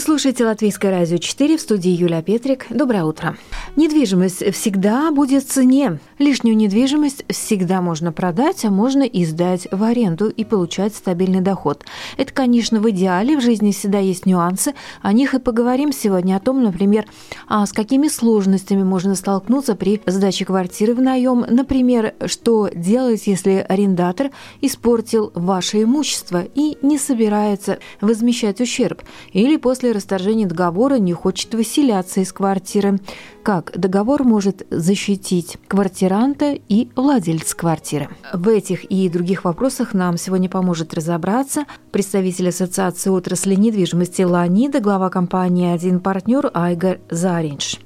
Вы слушаете Латвийское радио 4 в студии Юлия Петрик. Доброе утро. Недвижимость всегда будет в цене. Лишнюю недвижимость всегда можно продать, а можно и сдать в аренду и получать стабильный доход. Это, конечно, в идеале. В жизни всегда есть нюансы. О них и поговорим сегодня. О том, например, а с какими сложностями можно столкнуться при сдаче квартиры в наем. Например, что делать, если арендатор испортил ваше имущество и не собирается возмещать ущерб. Или после после расторжения договора не хочет выселяться из квартиры. Как договор может защитить квартиранта и владельца квартиры? В этих и других вопросах нам сегодня поможет разобраться представитель Ассоциации отрасли недвижимости «Ланида», глава компании «Один партнер» Айгар Заринш.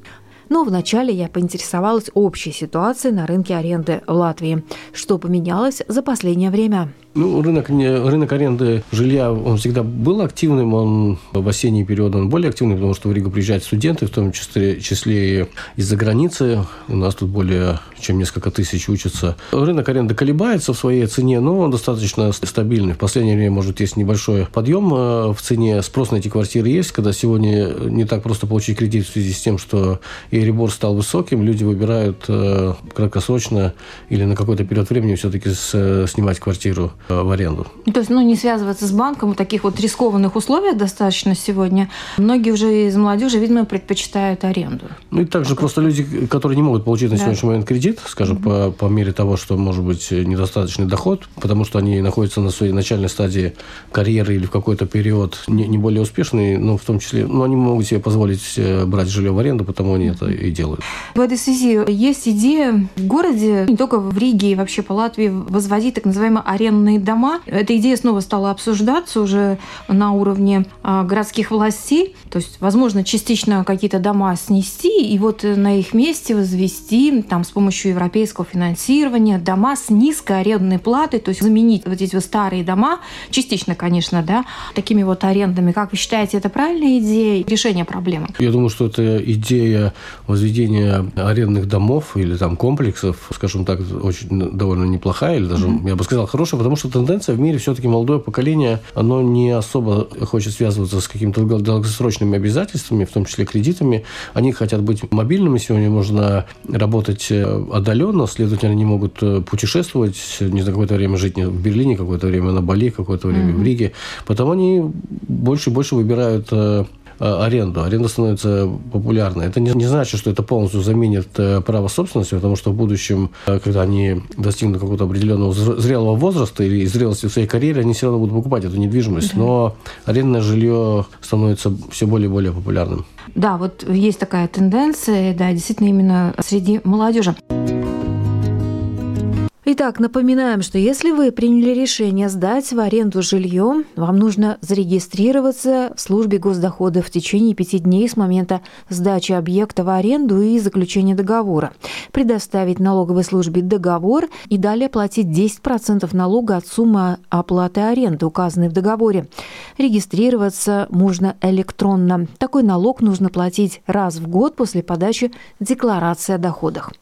Но вначале я поинтересовалась общей ситуацией на рынке аренды в Латвии. Что поменялось за последнее время? Ну, рынок, рынок аренды жилья, он всегда был активным, он в осенний период он более активный, потому что в Ригу приезжают студенты, в том числе, числе из-за границы. У нас тут более чем несколько тысяч учатся. Рынок аренды колебается в своей цене, но он достаточно стабильный. В последнее время, может, есть небольшой подъем э, в цене. Спрос на эти квартиры есть, когда сегодня не так просто получить кредит в связи с тем, что и ребор стал высоким, люди выбирают э, краткосрочно или на какой-то период времени все-таки снимать квартиру Э, в аренду. То есть, ну, не связываться с банком в таких вот рискованных условиях достаточно сегодня. Многие уже из молодежи, видимо, предпочитают аренду. Ну, и также просто люди, которые не могут получить на да. сегодняшний момент кредит, скажем, угу. по, по мере того, что может быть недостаточный доход, потому что они находятся на своей начальной стадии карьеры или в какой-то период не, не более успешный, но в том числе, ну, они могут себе позволить э, брать жилье в аренду, потому они это и делают. В этой связи есть идея в городе, не только в Риге и вообще по Латвии, возводить так называемые арендные арендные дома. Эта идея снова стала обсуждаться уже на уровне а, городских властей. То есть, возможно, частично какие-то дома снести и вот на их месте возвести там, с помощью европейского финансирования дома с низкой арендной платой, то есть заменить вот эти вот старые дома, частично, конечно, да, такими вот арендами. Как вы считаете, это правильная идея решения проблемы? Я думаю, что это идея возведения арендных домов или там комплексов, скажем так, очень довольно неплохая, или даже, mm-hmm. я бы сказал, хорошая, потому что что тенденция в мире все-таки молодое поколение, оно не особо хочет связываться с какими-то долгосрочными обязательствами, в том числе кредитами. Они хотят быть мобильными. Сегодня можно работать э, отдаленно, следовательно, они могут э, путешествовать, не знаю, какое-то время жить в Берлине, какое-то время на Бали, какое-то время mm-hmm. в Риге. Потому они больше и больше выбирают э, аренду. Аренда становится популярной. Это не, не значит, что это полностью заменит э, право собственности, потому что в будущем, э, когда они достигнут какого-то определенного зрелого возраста или зрелости в своей карьере, они все равно будут покупать эту недвижимость. Но арендное жилье становится все более и более популярным. Да, вот есть такая тенденция, да, действительно именно среди молодежи. Итак, напоминаем, что если вы приняли решение сдать в аренду жилье, вам нужно зарегистрироваться в службе госдохода в течение пяти дней с момента сдачи объекта в аренду и заключения договора, предоставить налоговой службе договор и далее платить 10% налога от суммы оплаты аренды, указанной в договоре. Регистрироваться можно электронно. Такой налог нужно платить раз в год после подачи декларации о доходах.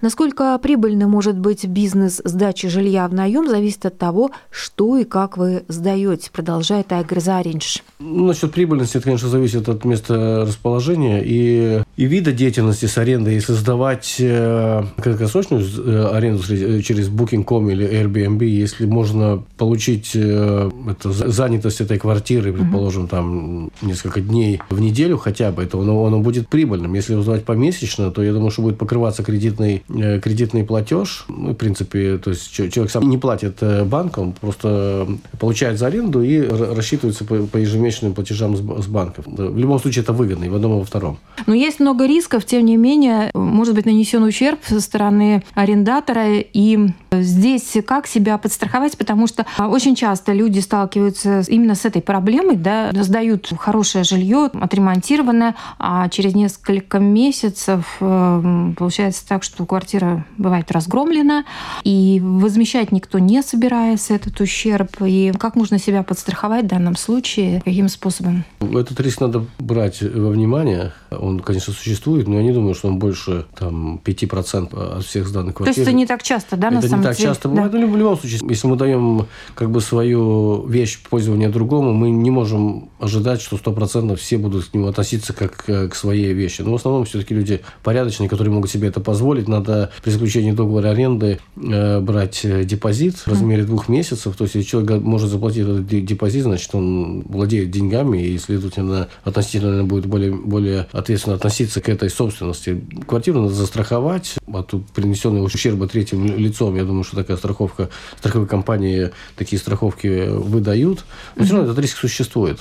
Насколько прибыльно может быть бизнес сдачи жилья в наем, зависит от того, что и как вы сдаете, продолжает Айгр Заринш. Ну, насчет прибыльности, это, конечно, зависит от места расположения и, и вида деятельности с арендой. Если сдавать э, краткосрочную э, аренду через Booking.com или Airbnb, если можно получить э, это, занятость этой квартиры, предположим, там несколько дней в неделю хотя бы, то оно, оно будет прибыльным. Если сдавать помесячно, то я думаю, что будет покрываться кредит кредитный, э, кредитный платеж. Ну, в принципе, то есть человек сам не платит э, банком, просто получает за аренду и рассчитывается по, по ежемесячным платежам с, с банков. В любом случае это выгодно и в одном, и во втором. Но есть много рисков, тем не менее, может быть нанесен ущерб со стороны арендатора. И здесь как себя подстраховать, потому что очень часто люди сталкиваются именно с этой проблемой, да, сдают хорошее жилье, отремонтированное, а через несколько месяцев э, получается так, что квартира бывает разгромлена, и возмещать никто не собирается этот ущерб. И как можно себя подстраховать в данном случае, каким способом? Этот риск надо брать во внимание. Он, конечно, существует, но я не думаю, что он больше там, 5% от всех сданных квартир. То есть это не так часто, да, это на самом деле? Это не так деле? часто бывает. Да. Но в любом случае, если мы даем как бы свою вещь в пользование другому, мы не можем ожидать, что 100% все будут к нему относиться как э, к своей вещи. Но в основном все-таки люди порядочные, которые могут себе это позволить. Надо при заключении договора аренды э, брать э, депозит в размере двух месяцев. То есть, если человек может заплатить этот депозит, значит, он владеет деньгами и, следовательно, относительно будет более, более ответственно относиться к этой собственности. Квартиру надо застраховать от принесенного ущерба третьим лицом. Я думаю, что такая страховка, страховые компании такие страховки выдают. Но все равно этот риск существует.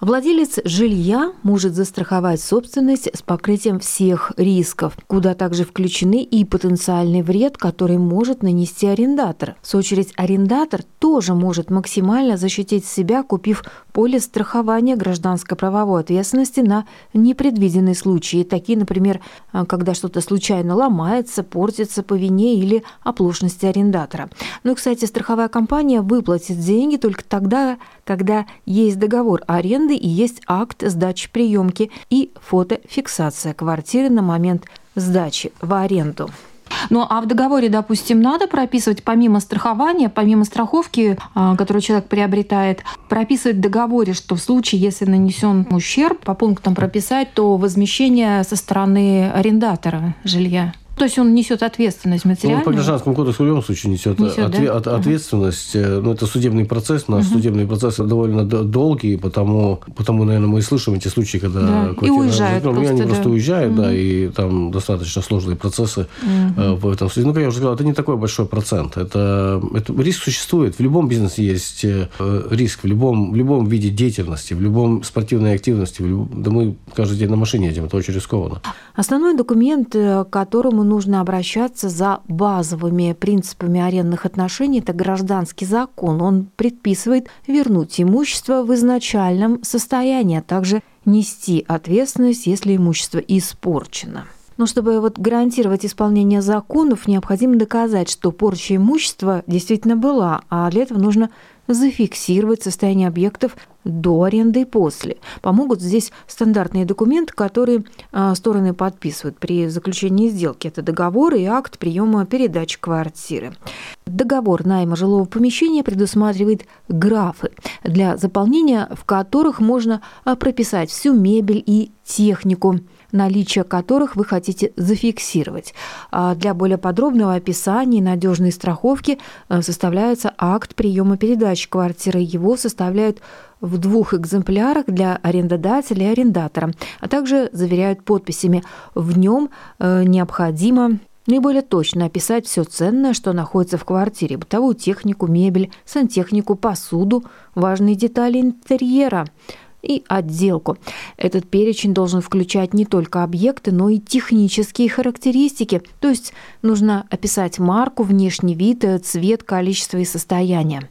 Владелец жилья может застраховать собственность с покрытием всех рисков, куда также включены и потенциальный вред, который может нанести арендатор. В свою очередь, арендатор тоже может максимально защитить себя, купив полис страхования гражданско-правовой ответственности на непредвиденные случаи, такие, например, а, когда что-то случайно ломается, портится по вине или оплошности арендатора. Ну и, кстати, страховая компания выплатит деньги только тогда, когда есть договор аренды аренды и есть акт сдачи приемки и фотофиксация квартиры на момент сдачи в аренду. Ну, а в договоре, допустим, надо прописывать помимо страхования, помимо страховки, а, которую человек приобретает, прописывать в договоре, что в случае, если нанесен ущерб, по пунктам прописать, то возмещение со стороны арендатора жилья. То есть он несет ответственность материальную? Ну, по гражданскому кодексу в любом случае несет, несет отве- да? от, ответственность. Uh-huh. Ну, это судебный процесс. Наш uh-huh. судебный процесс довольно долгий, потому, потому, наверное, мы и слышим эти случаи, когда да. квартира... И уезжают просто, и они да. просто уезжают, uh-huh. да, и там достаточно сложные процессы uh-huh. в этом случае. Ну, как я уже сказал, это не такой большой процент. Это, это риск существует. В любом бизнесе есть э, риск, в любом, в любом виде деятельности, в любом спортивной активности. В любом, да мы каждый день на машине едем, это очень рискованно. Основной документ, к которому нужно обращаться за базовыми принципами арендных отношений. Это гражданский закон. Он предписывает вернуть имущество в изначальном состоянии, а также нести ответственность, если имущество испорчено. Но чтобы вот гарантировать исполнение законов, необходимо доказать, что порча имущества действительно была, а для этого нужно зафиксировать состояние объектов до аренды и после. Помогут здесь стандартные документы, которые а, стороны подписывают при заключении сделки. Это договор и акт приема передачи квартиры. Договор найма жилого помещения предусматривает графы, для заполнения в которых можно а, прописать всю мебель и технику – наличие которых вы хотите зафиксировать. А для более подробного описания и надежной страховки э, составляется акт приема передачи квартиры. Его составляют в двух экземплярах для арендодателя и арендатора, а также заверяют подписями. В нем э, необходимо наиболее точно описать все ценное, что находится в квартире, бытовую технику, мебель, сантехнику, посуду, важные детали интерьера – и отделку. Этот перечень должен включать не только объекты, но и технические характеристики, то есть нужно описать марку, внешний вид, цвет, количество и состояние.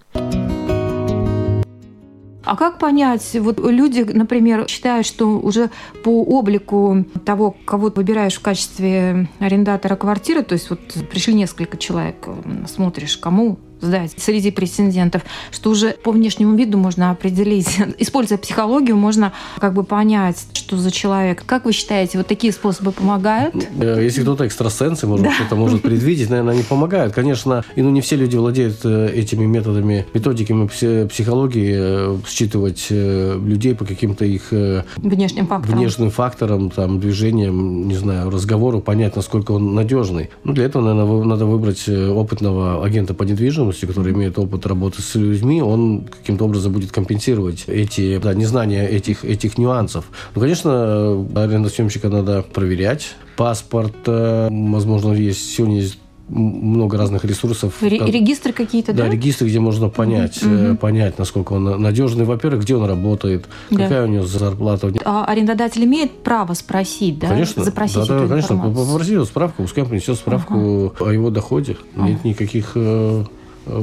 А как понять, вот люди, например, считают, что уже по облику того, кого ты выбираешь в качестве арендатора квартиры, то есть вот пришли несколько человек, смотришь, кому сдать среди претендентов, что уже по внешнему виду можно определить, используя психологию, можно как бы понять, что за человек. Как вы считаете, вот такие способы помогают? Э, если кто-то экстрасенс и может, да. что-то может предвидеть, наверное, они помогают. Конечно, и ну, не все люди владеют э, этими методами, методиками психологии, э, считывать людей по каким-то их внешним факторам, внешним факторам там, движениям, не знаю, разговору, понять, насколько он надежный. Ну, для этого, наверное, надо выбрать опытного агента по недвижимости, недвижимости, который имеет опыт работы с людьми, он каким-то образом будет компенсировать эти да, незнания этих, этих нюансов. Ну, конечно, арендосъемщика надо проверять. Паспорт, э, возможно, есть сегодня есть много разных ресурсов. Ре- регистры какие-то, да? Да, регистры, где можно понять, угу. понять, насколько он надежный. Во-первых, где он работает, да. какая у него зарплата. А арендодатель имеет право спросить, да? Конечно, запросить да, эту да, конечно. информацию? Попроси справку, пускай принесет справку ага. о его доходе. Ага. Нет никаких э,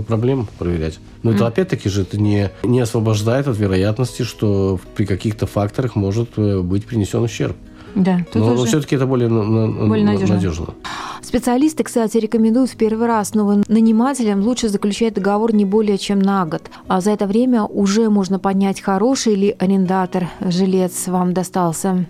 проблем проверять. Но mm. это опять-таки же это не, не освобождает от вероятности, что при каких-то факторах может э, быть принесен ущерб. Да, но, но все-таки это более, более надежно. надежно. Специалисты, кстати, рекомендуют в первый раз новым нанимателям лучше заключать договор не более чем на год. А за это время уже можно понять, хороший ли арендатор, жилец вам достался.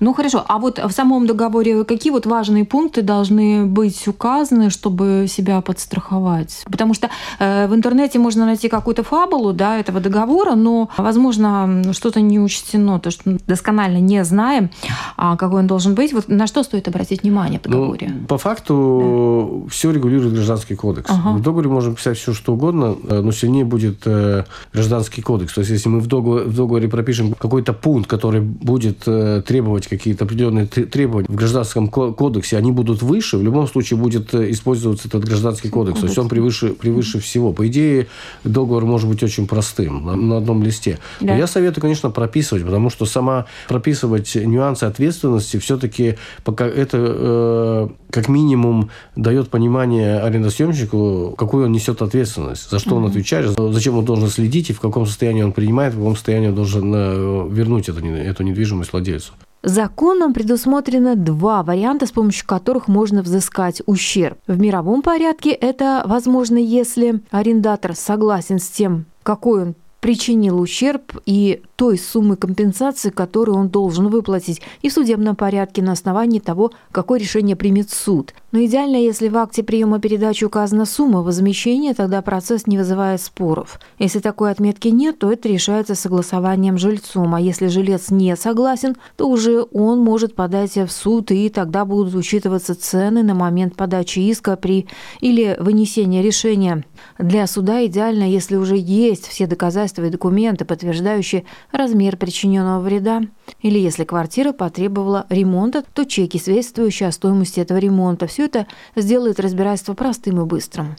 Ну хорошо, а вот в самом договоре какие вот важные пункты должны быть указаны, чтобы себя подстраховать? Потому что э, в интернете можно найти какую-то фабулу да, этого договора, но, возможно, что-то не учтено, то, что досконально не знаем, а какой он должен быть. Вот на что стоит обратить внимание в ну, договоре? Ну, по факту да. все регулирует гражданский кодекс. Ага. В договоре можно писать все, что угодно, э, но сильнее будет э, гражданский кодекс. То есть, если мы в договоре, в договоре пропишем какой-то пункт, который будет э, требовать какие-то определенные требования в гражданском кодексе, они будут выше, в любом случае будет э, использоваться этот гражданский кодекс. кодекс. То есть он превыше, превыше всего. По идее, договор может быть очень простым на, на одном листе. Да. Но я советую, конечно, прописывать, потому что сама прописывать нюансы ответственности все-таки пока это э, как минимум дает понимание арендосъемщику, какую он несет ответственность, за что он отвечает, зачем он должен следить и в каком состоянии он принимает, в каком состоянии он должен э, вернуть эту, эту недвижимость владельцу. Законом предусмотрено два варианта, с помощью которых можно взыскать ущерб. В мировом порядке это возможно, если арендатор согласен с тем, какой он причинил ущерб и той суммы компенсации, которую он должен выплатить, и в судебном порядке на основании того, какое решение примет суд. Но идеально, если в акте приема передачи указана сумма возмещения, тогда процесс не вызывает споров. Если такой отметки нет, то это решается согласованием жильцом, а если жилец не согласен, то уже он может подать в суд, и тогда будут учитываться цены на момент подачи иска при или вынесения решения. Для суда идеально, если уже есть все доказательства и документы, подтверждающие размер причиненного вреда. Или если квартира потребовала ремонта, то чеки, свидетельствующие о стоимости этого ремонта. Все это сделает разбирательство простым и быстрым.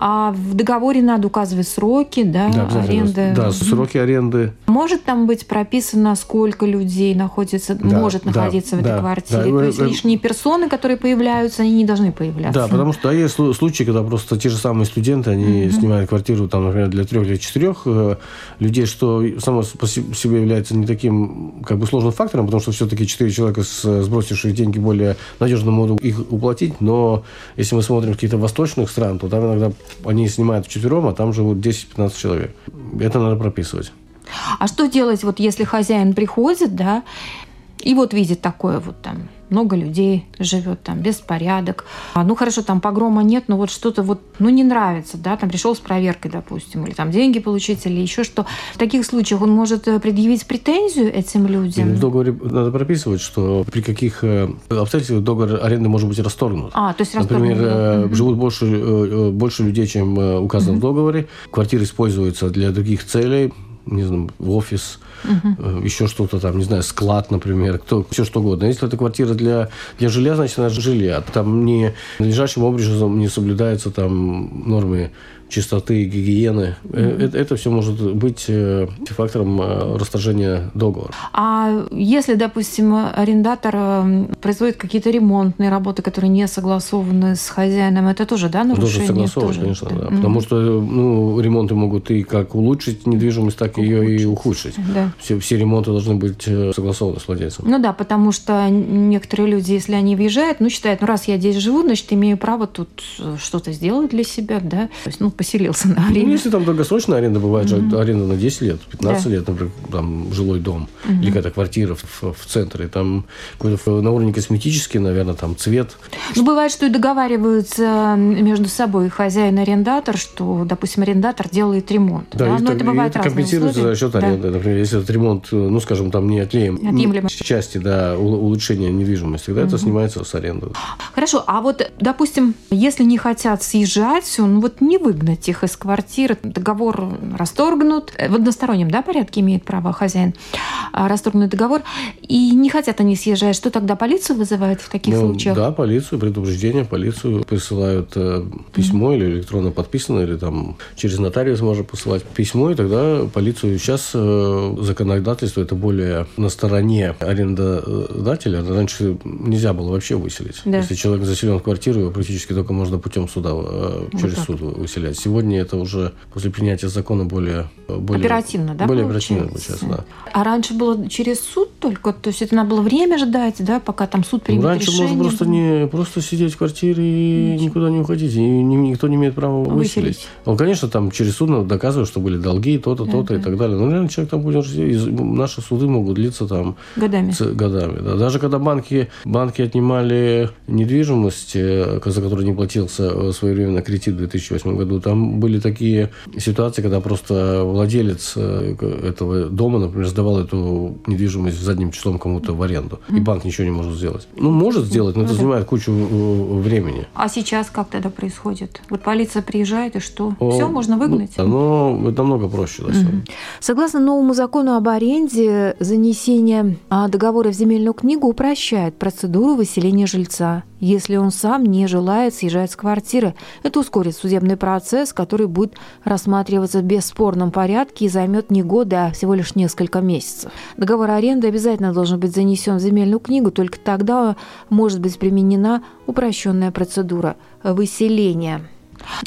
А в договоре надо указывать сроки, да, да аренды. Да, сроки аренды. Может там быть прописано, сколько людей находится, да, может да, находиться в этой да, квартире. Да. То есть лишние персоны, которые появляются, они не должны появляться. Да, потому что да, есть случаи, когда просто те же самые студенты, они mm снимают квартиру, там, например, для трех, для четырех э, людей, что само по себе является не таким как бы сложным фактором, потому что все-таки четыре человека, сбросившие деньги, более надежно могут их уплатить. Но если мы смотрим каких-то восточных стран, то там иногда они снимают вчетвером, а там живут 10-15 человек. Это надо прописывать. А что делать, вот если хозяин приходит, да, и вот видит такое вот там много людей живет, там беспорядок. А, ну хорошо, там погрома нет, но вот что-то вот, ну не нравится, да, там пришел с проверкой, допустим, или там деньги получить, или еще что. В таких случаях он может э, предъявить претензию этим людям. В договоре надо прописывать, что при каких э, обстоятельствах договор аренды может быть расторгнут. А, то есть Например, расторгнут. живут больше, больше людей, чем указано угу. в договоре, квартира используется для других целей, не знаю, офис, угу. еще что-то там, не знаю, склад, например, кто, все что угодно. Если это квартира для, для жилья, значит, она жилье. А там не надлежащим образом не соблюдаются там нормы чистоты, гигиены. Mm-hmm. Это, это все может быть э, фактором э, расторжения договора. А если, допустим, арендатор производит какие-то ремонтные работы, которые не согласованы с хозяином, это тоже, да, нарушение? Должен согласовывать, тоже? конечно, да. Mm-hmm. Потому что ну, ремонты могут и как улучшить недвижимость, так и ее и ухудшить. Да. Все, все ремонты должны быть согласованы с владельцем. Ну да, потому что некоторые люди, если они въезжают, ну, считают, ну, раз я здесь живу, значит, имею право тут что-то сделать для себя, да. То есть, ну, поселился на время. Ну, если там долгосрочная аренда, бывает mm-hmm. же аренда на 10 лет, 15 да. лет, например, там жилой дом mm-hmm. или какая-то квартира в, в центре, там какой-то на уровне косметический, наверное, там цвет. Ну, бывает, что и договариваются между собой хозяин и арендатор, что, допустим, арендатор делает ремонт. Да, да? но это бывает это компенсируется за счет аренды. Да. Например, если этот ремонт, ну, скажем, там не отъемлемый части да, улучшения недвижимости, тогда mm-hmm. это снимается с аренды. Хорошо, а вот, допустим, если не хотят съезжать, ну вот не выгнать выгнать их из квартиры. Договор расторгнут. В одностороннем да, порядке имеет право хозяин а, расторгнуть договор. И не хотят они съезжать. Что тогда полицию вызывают в таких ну, случаях? Да, полицию, предупреждение, полицию присылают э, письмо mm-hmm. или электронно подписано, или там через нотариус можно посылать письмо, и тогда полицию сейчас э, законодательство это более на стороне арендодателя. Раньше нельзя было вообще выселить. Да. Если человек заселен в квартиру, его практически только можно путем суда э, через вот суд выселять. Сегодня это уже после принятия закона более, более оперативно, да? Более оперативно получается, да. А раньше было через суд только, то есть это надо было время ждать, да, пока там суд примет ну, раньше решение. можно просто не просто сидеть в квартире и Ничего. никуда не уходить, и никто не имеет права выселить. Ну, конечно, там через суд надо доказывать, что были долги, то-то, да, то-то да. и так далее. Но реально человек там будет наши суды могут длиться там годами. С, годами да. Даже когда банки, банки отнимали недвижимость, э, за которую не платился своевременно кредит в 2008 году, там были такие ситуации, когда просто владелец э, этого дома, например, сдавал эту недвижимость задним числом кому-то в аренду, и банк ничего не может сделать. Ну, может сделать, но это ну занимает кучу э, времени. А сейчас как тогда происходит? Вот полиция приезжает, и что? О, Все, можно выгнать? Ну, это намного проще. Да, mm-hmm. Согласно новому закону об аренде, занесение а, договора в земельную книгу упрощает процедуру выселения жильца, если он сам не желает съезжать с квартиры. Это ускорит судебный процесс, который будет рассматриваться в бесспорном порядке и займет не годы, а всего лишь несколько месяцев. Договор аренды обязательно должен быть занесен в земельную книгу, только тогда может быть применена упрощенная процедура выселения.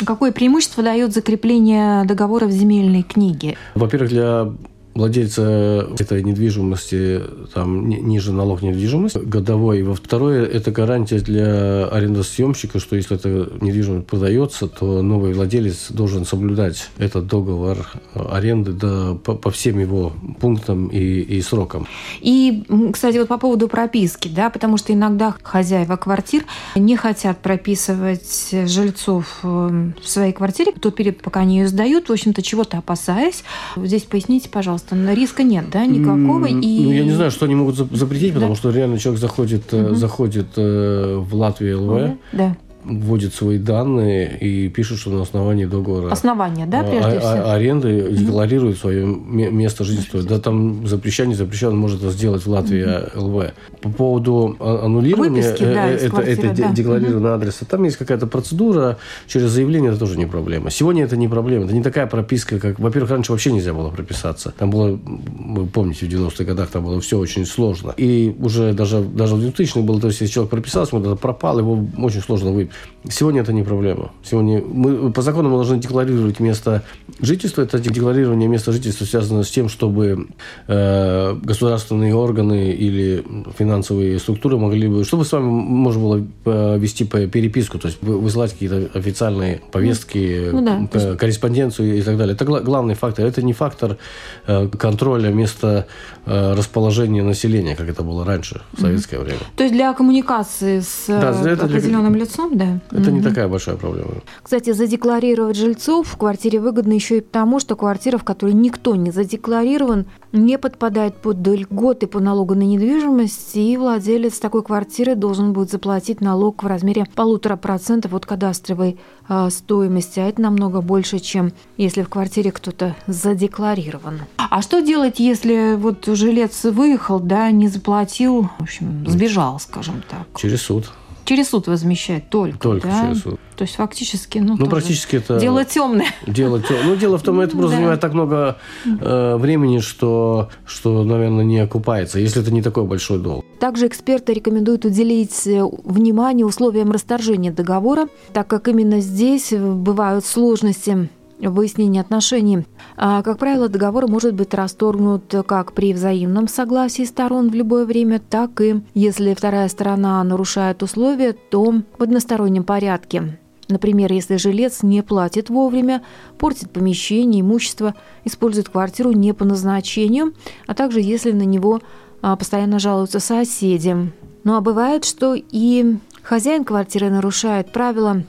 Какое преимущество дает закрепление договора в земельной книге? Во-первых, для владельца этой недвижимости там ниже налог недвижимости годовой. Во второе, это гарантия для арендосъемщика, что если эта недвижимость продается, то новый владелец должен соблюдать этот договор аренды да, по, по всем его пунктам и, и срокам. И, кстати, вот по поводу прописки, да, потому что иногда хозяева квартир не хотят прописывать жильцов э, в своей квартире, тот период, пока они ее сдают, в общем-то, чего-то опасаясь. Здесь поясните, пожалуйста, пожалуйста, риска нет, да, никакого? И... Ну, я не знаю, что они могут запретить, потому да. что реально человек заходит, угу. заходит э, в Латвию ЛВ, да вводит свои данные и пишет, что на основании договора основания, да, прежде а, всего? Аренды декларирует свое место жительства. Да, там запрещен, не запрещен, он может это сделать в Латвии угу. ЛВ. По поводу а, аннулирования Выписки, да, э, это, квартиры, это да. декларированного угу. адреса, там есть какая-то процедура, через заявление это тоже не проблема. Сегодня это не проблема, это не такая прописка, как, во-первых, раньше вообще нельзя было прописаться. Там было, вы помните, в 90-х годах там было все очень сложно. И уже даже, даже в 2000-х было, то есть если человек прописался, это пропал, его очень сложно выпить. Сегодня это не проблема. Сегодня мы по закону мы должны декларировать место жительства. Это декларирование места жительства связано с тем, чтобы э, государственные органы или финансовые структуры могли бы, чтобы с вами можно было э, вести переписку, то есть высылать какие-то официальные повестки, ну, да. корреспонденцию и так далее. Это главный фактор. Это не фактор э, контроля места э, расположения населения, как это было раньше в советское mm-hmm. время. То есть для коммуникации с да, определенным для... лицом, да? Это mm-hmm. не такая большая проблема. Кстати, задекларировать жильцов в квартире выгодно еще и потому, что квартира, в которой никто не задекларирован, не подпадает под льготы по налогу на недвижимость, и владелец такой квартиры должен будет заплатить налог в размере полутора процентов от кадастровой э, стоимости, а это намного больше, чем если в квартире кто-то задекларирован. А что делать, если вот жилец выехал, да, не заплатил, в общем, сбежал, скажем так? Через суд. Через суд возмещать только, Только да? через суд. То есть фактически, ну, ну практически это дело темное. Дело темное. Ну дело в том, это просто занимает так много э, времени, что, что, наверное, не окупается, если это не такой большой долг. Также эксперты рекомендуют уделить э, внимание условиям расторжения договора, так как именно здесь бывают сложности выяснения отношений. А, как правило, договор может быть расторгнут как при взаимном согласии сторон в любое время, так и если вторая сторона нарушает условия, то в одностороннем порядке. Например, если жилец не платит вовремя, портит помещение, имущество, использует квартиру не по назначению, а также если на него а, постоянно жалуются соседи. Ну а бывает, что и хозяин квартиры нарушает правила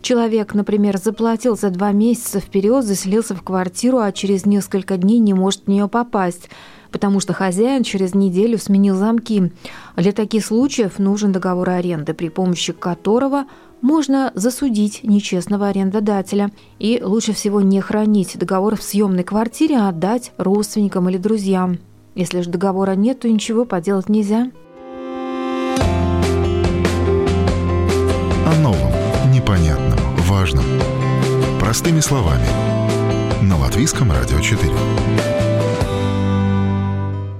Человек, например, заплатил за два месяца вперед, заселился в квартиру, а через несколько дней не может в нее попасть потому что хозяин через неделю сменил замки. Для таких случаев нужен договор аренды, при помощи которого можно засудить нечестного арендодателя. И лучше всего не хранить договор в съемной квартире, а отдать родственникам или друзьям. Если же договора нет, то ничего поделать нельзя. Простыми словами. На Латвийском радио 4.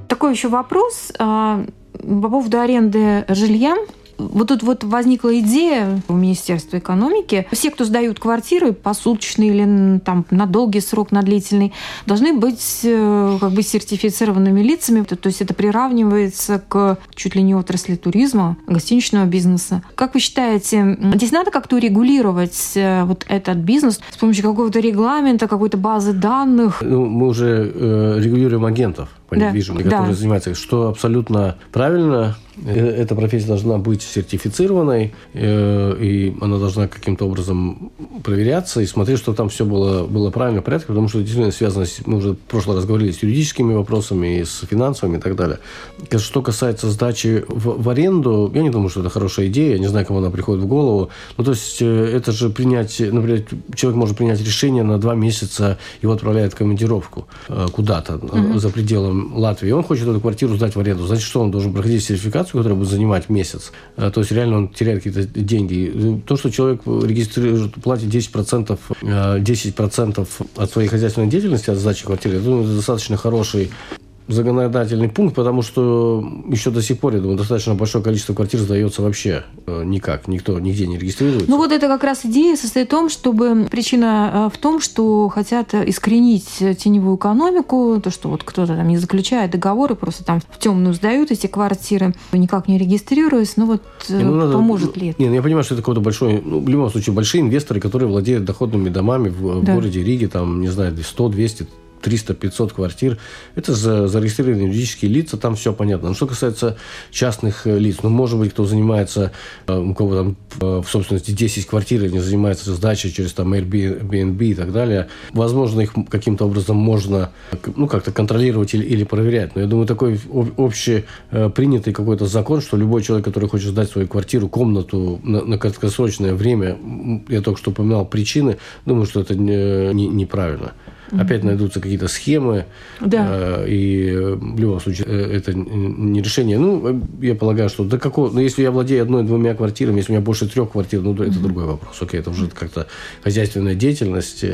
Такой еще вопрос а, по поводу аренды жилья. Вот тут вот возникла идея у Министерства экономики. Все, кто сдают квартиры посуточные или там на долгий срок, на длительный, должны быть э, как бы сертифицированными лицами. То есть это приравнивается к чуть ли не отрасли туризма, гостиничного бизнеса. Как вы считаете, здесь надо как-то урегулировать э, вот этот бизнес с помощью какого-то регламента, какой-то базы данных? Ну, мы уже э, регулируем агентов по да. недвижимости, которые да. занимаются, что абсолютно правильно. Э, эта профессия должна быть сертифицированной, э, и она должна каким-то образом проверяться и смотреть, что там все было, было правильно в порядке, потому что действительно связано, с, мы уже в прошлый раз говорили, с юридическими вопросами, и с финансовыми и так далее. Что касается сдачи в, в аренду, я не думаю, что это хорошая идея, я не знаю, кому она приходит в голову. Ну, то есть, э, это же принять, например, человек может принять решение на два месяца, его отправляют в командировку куда-то mm-hmm. за пределом Латвии. Он хочет эту квартиру сдать в аренду. Значит, что он должен проходить сертификат регистрацию, которая будет занимать месяц, э, то есть реально он теряет какие-то деньги. То, что человек регистрирует, платит 10%, 10% э, от своей хозяйственной деятельности, от сдачи квартиры, это достаточно хороший законодательный пункт, потому что еще до сих пор, я думаю, достаточно большое количество квартир сдается вообще э, никак, никто нигде не регистрируется. Ну вот это как раз идея состоит в том, чтобы причина э, в том, что хотят искоренить теневую экономику, то, что вот кто-то там не заключает договоры, просто там в темную сдают эти квартиры, никак не регистрируясь, ну вот э, не, ну, надо, поможет ли это? Не, ну, я понимаю, что это какой-то большой, ну, в любом случае, большие инвесторы, которые владеют доходными домами в, да. в городе Риге, там, не знаю, 100, 200, 300-500 квартир. Это за, зарегистрированные юридические лица, там все понятно. Но что касается частных э, лиц, ну, может быть, кто занимается, э, у кого там э, в собственности 10 квартир, они занимаются сдачей через там Airbnb и так далее, возможно, их каким-то образом можно ну, как-то контролировать или, или проверять. Но я думаю, такой общепринятый какой-то закон, что любой человек, который хочет сдать свою квартиру, комнату на, на краткосрочное время, я только что упоминал причины, думаю, что это не, не, неправильно. Опять найдутся какие-то схемы. Да. Э, и в любом случае э, это не решение. Ну, э, я полагаю, что до какого... Ну, если я владею одной-двумя квартирами, если у меня больше трех квартир, ну, это другой вопрос. Окей, это уже как-то хозяйственная деятельность,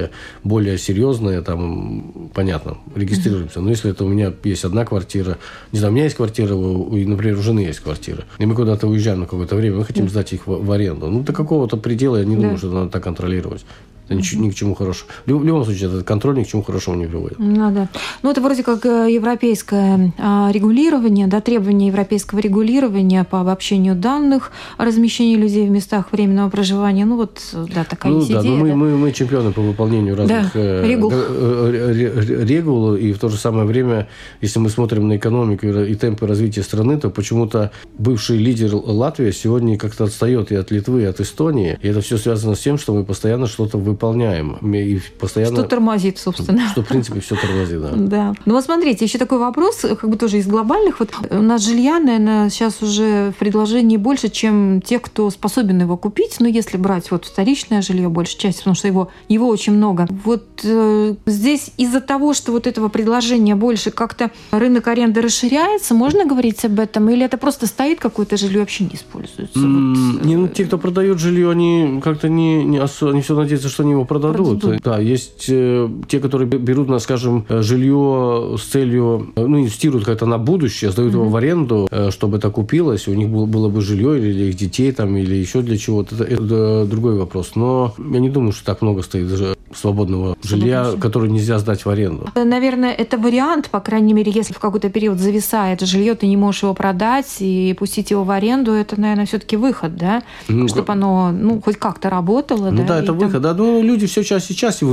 более серьезная, там, понятно, регистрируемся. Но если это у меня есть одна квартира, не знаю, у меня есть квартира, у, например, у жены есть квартира, и мы куда-то уезжаем на какое-то время, мы хотим сдать их в, в аренду. Ну, до какого-то предела я не думаю, да. что надо так контролировать. Это ни, ни к чему хорошему. В любом случае, этот контроль ни к чему хорошему не приводит. Ну, да. ну это вроде как э, европейское а, регулирование, да, требования европейского регулирования по обобщению данных о размещении людей в местах временного проживания. Ну, вот, да, такая ну, да, идея. Ну, мы, да. мы, мы чемпионы по выполнению разных да, э, регул. Э, регул. И в то же самое время, если мы смотрим на экономику и темпы развития страны, то почему-то бывший лидер Латвии сегодня как-то отстает и от Литвы, и от Эстонии. И это все связано с тем, что мы постоянно что-то выполняем выполняем. И постоянно... Что тормозит, собственно. Что, в принципе, все тормозит, да. Да. Ну вот смотрите, еще такой вопрос, как бы тоже из глобальных. Вот у нас жилья, наверное, сейчас уже в предложении больше, чем тех, кто способен его купить. Но если брать вот вторичное жилье, большая часть, потому что его, его очень много. Вот э, здесь из-за того, что вот этого предложения больше, как-то рынок аренды расширяется, можно говорить об этом? Или это просто стоит какое-то жилье вообще не используется? Mm, вот, не, ну, те, кто продает жилье, они как-то не, не, не все надеются, что они его продадут. продадут. Да, есть э, те, которые берут, на, скажем, жилье с целью, ну, инвестируют как-то на будущее, сдают угу. его в аренду, э, чтобы это купилось, у них было, было бы жилье или их детей там, или еще для чего-то. Это, это другой вопрос. Но я не думаю, что так много стоит свободного жилья, которое нельзя сдать в аренду. Наверное, это вариант, по крайней мере, если в какой-то период зависает жилье, ты не можешь его продать и пустить его в аренду, это, наверное, все-таки выход, да? Ну, Чтобы оно, ну, хоть как-то работало, ну, да? да, это выход. Да, ну, люди все чаще и чаще,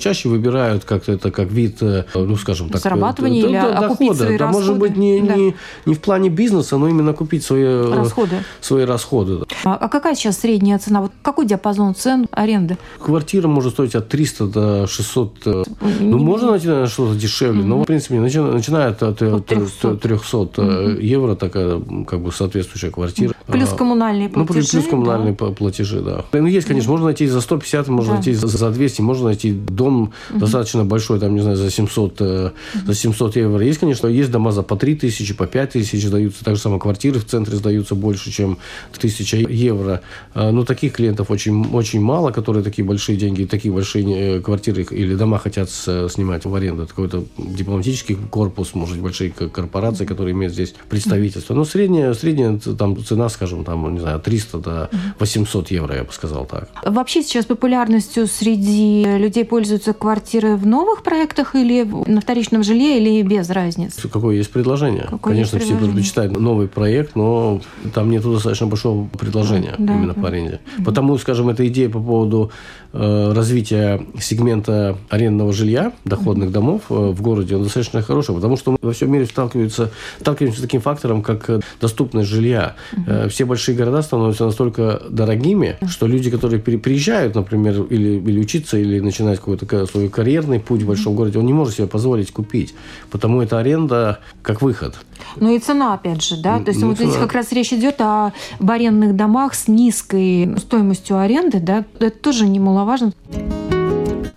чаще выбирают как-то это как вид, э, ну, скажем так... Зарабатывания да, или да, дохода. Свои да, может быть, не, да. не, не в плане бизнеса, но именно купить свои э, расходы. Свои расходы. А, а какая сейчас средняя цена? Вот какой диапазон цен аренды? Квартира может стоить от 300 до 600. Э, ну, можно найти, наверное, что-то дешевле, но, в принципе, начинает от 300, 300 евро такая, как бы, соответствующая квартира. Плюс а, коммунальные платежи. Ну, плюс коммунальные да. платежи, да. Ну, есть, конечно, можно найти за 150, можно да. найти за 200, можно найти дом достаточно большой, там, не знаю, за 700, за 700 евро. Есть, конечно, есть дома за по 3 тысячи, по 5 тысяч даются. Так же самое квартиры в центре сдаются больше, чем 1000 евро. А, но таких клиентов очень, очень мало, которые такие большие деньги, такие большие э, квартиры или дома хотят снимать в аренду. Это какой-то дипломатический корпус, может быть, большие корпорации, которые имеют здесь представительство. Но средняя, средняя там, цена, скажем, там, не знаю, 300 до 800 евро, я бы сказал так. Вообще сейчас популярностью среди людей пользуются квартиры в новых проектах или на вторичном жилье, или без разницы? Какое есть предложение? Какое Конечно, есть предложение? все предпочитают новый проект, но там нет достаточно большого предложения да, именно да. по аренде. Потому, скажем, эта идея по поводу э, развития сегмента арендного жилья, доходных домов э, в городе, он достаточно хороший, потому что во всем мире сталкиваются, сталкиваемся с таким фактором, как э, доступность жилья. Э, все большие города становятся настолько дорогими, что люди, которые приезжают, например, или, или учиться, или начинать какой-то свой карьерный путь в большом городе, он не может себе позволить купить. Потому эта аренда как выход. Ну и цена, опять же, да? То есть ну, вот цена. здесь как раз речь идет о арендных домах с низкой стоимостью аренды, да? Это тоже немаловажно.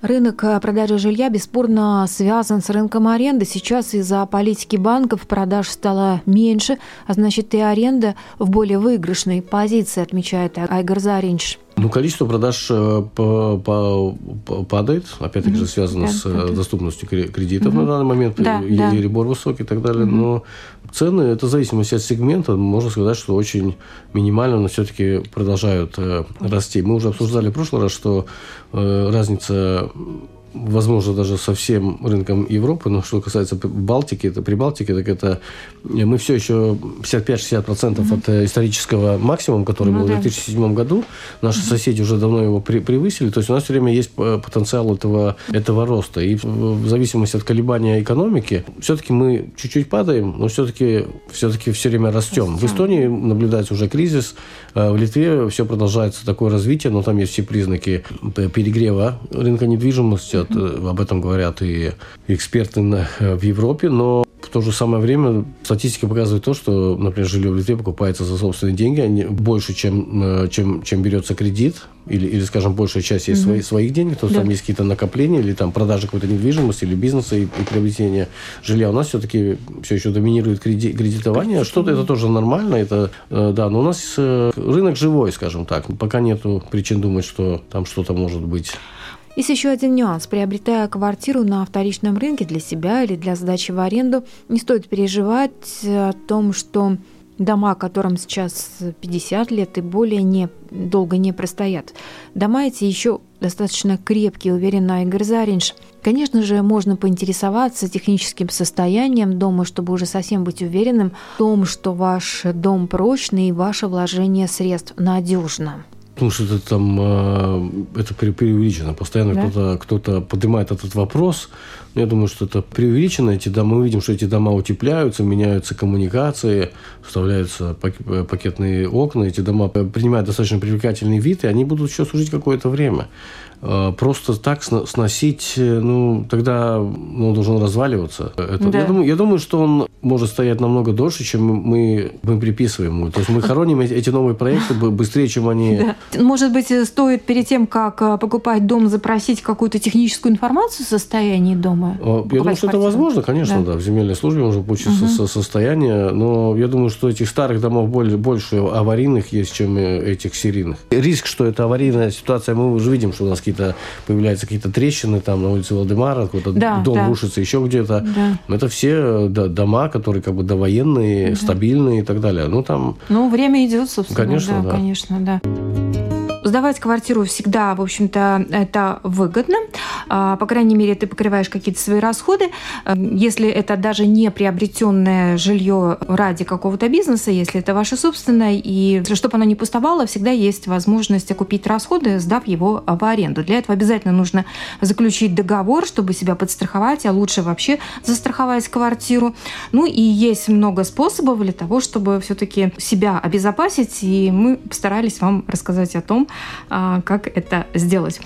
Рынок э, продажи жилья бесспорно связан с рынком аренды. Сейчас из-за политики банков продаж стало меньше, а значит и аренда в более выигрышной позиции, отмечает Айгар Заринч. Ну, количество продаж э, падает, опять-таки же связано да, с э, падает. доступностью кредитов угу. на данный момент, да, и да. ребор высокий и так далее. Угу. Но цены, это в зависимости от сегмента, можно сказать, что очень минимально, но все-таки продолжают э, расти. Мы уже обсуждали в прошлый раз, что разница возможно, даже со всем рынком Европы, но что касается Балтики, это Прибалтики, так это мы все еще 55-60% mm-hmm. от э, исторического максимума, который ну, был да. в 2007 году. Наши mm-hmm. соседи уже давно его при, превысили. То есть у нас все время есть э, потенциал этого, этого роста. И в зависимости от колебания экономики, все-таки мы чуть-чуть падаем, но все-таки все-таки все время растем. растем. В Эстонии наблюдается уже кризис, э, в Литве все продолжается такое развитие, но там есть все признаки перегрева рынка недвижимости, от, об этом говорят и эксперты в Европе, но в то же самое время статистика показывает то, что, например, жилье в Литве покупается за собственные деньги, они больше, чем, э, чем, чем берется кредит, или, или, скажем, большая часть есть mm-hmm. свои, своих денег, то да. там есть какие-то накопления, или там продажа какой-то недвижимости, или бизнеса и, и приобретение жилья. У нас все-таки все еще доминирует креди, кредитование. Что-то это тоже нормально, это, э, да, но у нас э, рынок живой, скажем так. Пока нету причин думать, что там что-то может быть есть еще один нюанс. Приобретая квартиру на вторичном рынке для себя или для сдачи в аренду, не стоит переживать о том, что дома, которым сейчас 50 лет и более не, долго не простоят. Дома эти еще достаточно крепкие, уверенно Игорь Заринж. Конечно же, можно поинтересоваться техническим состоянием дома, чтобы уже совсем быть уверенным в том, что ваш дом прочный и ваше вложение средств надежно. Потому что это там а, это преувеличено. Постоянно да? кто-то кто поднимает этот вопрос. Я думаю, что это преувеличено. Эти дома, мы видим, что эти дома утепляются, меняются коммуникации, вставляются пакетные окна. Эти дома принимают достаточно привлекательный вид, и они будут еще служить какое-то время. Э, просто так сносить, э, ну, тогда он должен разваливаться. Это, да. я, думаю, я думаю, что он может стоять намного дольше, чем мы, мы приписываем ему. То есть мы хороним эти новые проекты быстрее, чем они... Да. Может быть, стоит перед тем, как э, покупать дом, запросить какую-то техническую информацию о состоянии дома? Я думаю, что это возможно, конечно, да. да. В земельной службе можно получить угу. состояние, но я думаю, что этих старых домов более, больше аварийных есть, чем этих серийных. Риск, что это аварийная ситуация, мы уже видим, что у нас какие-то появляются какие-то трещины там на улице Валдемара, какой-то да, дом да. рушится еще где-то. Да. Это все дома, которые как бы довоенные, да. стабильные и так далее. Ну там. Ну время идет, собственно. Конечно, да, да. конечно, да. Сдавать квартиру всегда, в общем-то, это выгодно. А, по крайней мере, ты покрываешь какие-то свои расходы. А, если это даже не приобретенное жилье ради какого-то бизнеса, если это ваше собственное, и чтобы оно не пустовало, всегда есть возможность окупить расходы, сдав его в аренду. Для этого обязательно нужно заключить договор, чтобы себя подстраховать, а лучше вообще застраховать квартиру. Ну и есть много способов для того, чтобы все-таки себя обезопасить, и мы постарались вам рассказать о том, как это сделать.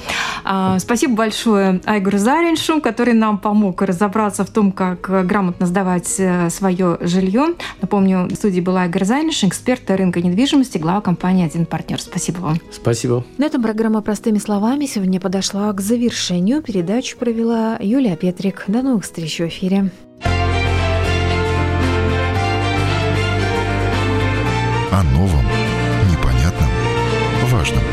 А, спасибо большое Айгору Зариншу, который нам помог разобраться в том, как грамотно сдавать э, свое жилье. Напомню, в студии была Айгор Заринш, эксперт рынка недвижимости, глава компании «Один партнер». Спасибо вам. Спасибо. На этом программа «Простыми словами» сегодня подошла к завершению. Передачу провела Юлия Петрик. До новых встреч в эфире. О новом, непонятном, важном.